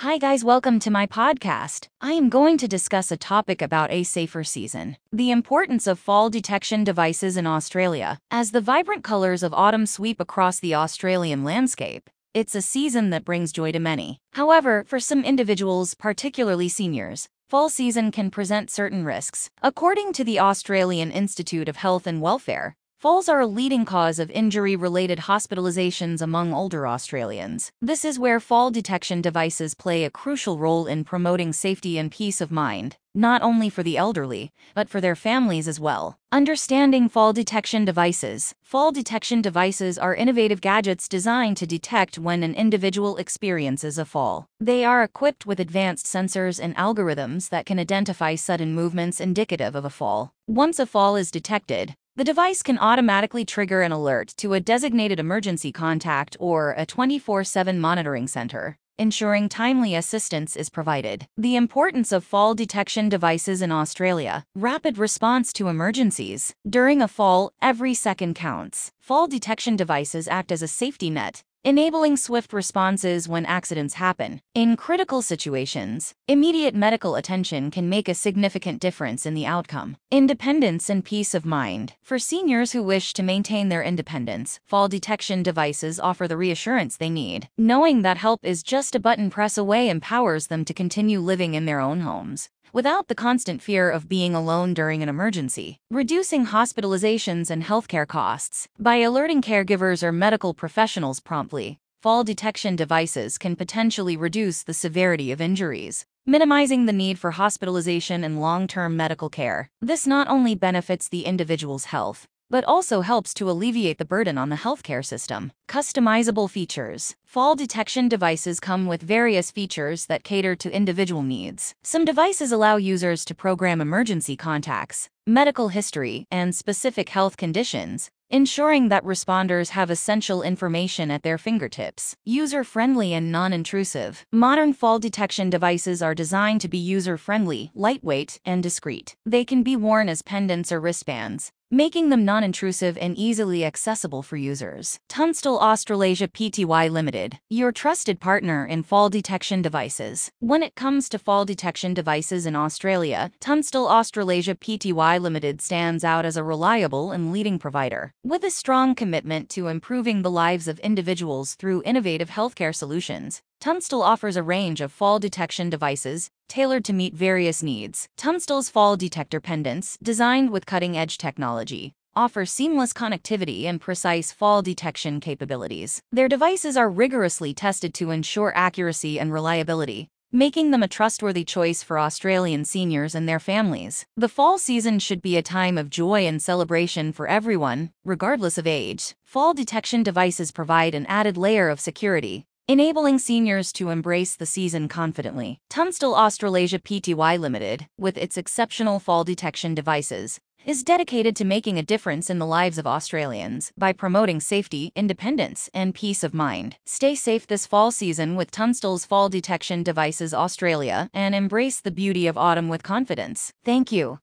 Hi, guys, welcome to my podcast. I am going to discuss a topic about a safer season the importance of fall detection devices in Australia. As the vibrant colors of autumn sweep across the Australian landscape, it's a season that brings joy to many. However, for some individuals, particularly seniors, fall season can present certain risks. According to the Australian Institute of Health and Welfare, Falls are a leading cause of injury related hospitalizations among older Australians. This is where fall detection devices play a crucial role in promoting safety and peace of mind, not only for the elderly, but for their families as well. Understanding fall detection devices. Fall detection devices are innovative gadgets designed to detect when an individual experiences a fall. They are equipped with advanced sensors and algorithms that can identify sudden movements indicative of a fall. Once a fall is detected, the device can automatically trigger an alert to a designated emergency contact or a 24 7 monitoring center, ensuring timely assistance is provided. The importance of fall detection devices in Australia. Rapid response to emergencies. During a fall, every second counts. Fall detection devices act as a safety net, enabling swift responses when accidents happen. In critical situations, immediate medical attention can make a significant difference in the outcome. Independence and peace of mind. For seniors who wish to maintain their independence, fall detection devices offer the reassurance they need. Knowing that help is just a button press away empowers them to continue living in their own homes without the constant fear of being alone during an emergency, reducing hospitalizations and healthcare costs. By alerting caregivers or medical professionals promptly, fall detection devices can potentially reduce the severity of injuries, minimizing the need for hospitalization and long term medical care. This not only benefits the individual's health, but also helps to alleviate the burden on the healthcare system. Customizable features. Fall detection devices come with various features that cater to individual needs. Some devices allow users to program emergency contacts, medical history, and specific health conditions, ensuring that responders have essential information at their fingertips. User friendly and non intrusive. Modern fall detection devices are designed to be user friendly, lightweight, and discreet. They can be worn as pendants or wristbands, making them non-intrusive and easily accessible for users. Tunstall Australasia Pty Your trusted partner in fall detection devices. When it comes to fall detection devices in Australia, Tunstall Australasia Pty Limited stands out as a reliable and leading provider. With a strong commitment to improving the lives of individuals through innovative healthcare solutions, Tunstall offers a range of fall detection devices tailored to meet various needs. Tunstall's fall detector pendants, designed with cutting edge technology, offer seamless connectivity and precise fall detection capabilities. Their devices are rigorously tested to ensure accuracy and reliability, making them a trustworthy choice for Australian seniors and their families. The fall season should be a time of joy and celebration for everyone, regardless of age. Fall detection devices provide an added layer of security, enabling seniors to embrace the season confidently. Tunstall Australasia Pty Limited, with its exceptional fall detection devices, is dedicated to making a difference in the lives of Australians by promoting safety, independence, and peace of mind. Stay safe this fall season with Tunstall's Fall Detection Devices Australia and embrace the beauty of autumn with confidence. Thank you.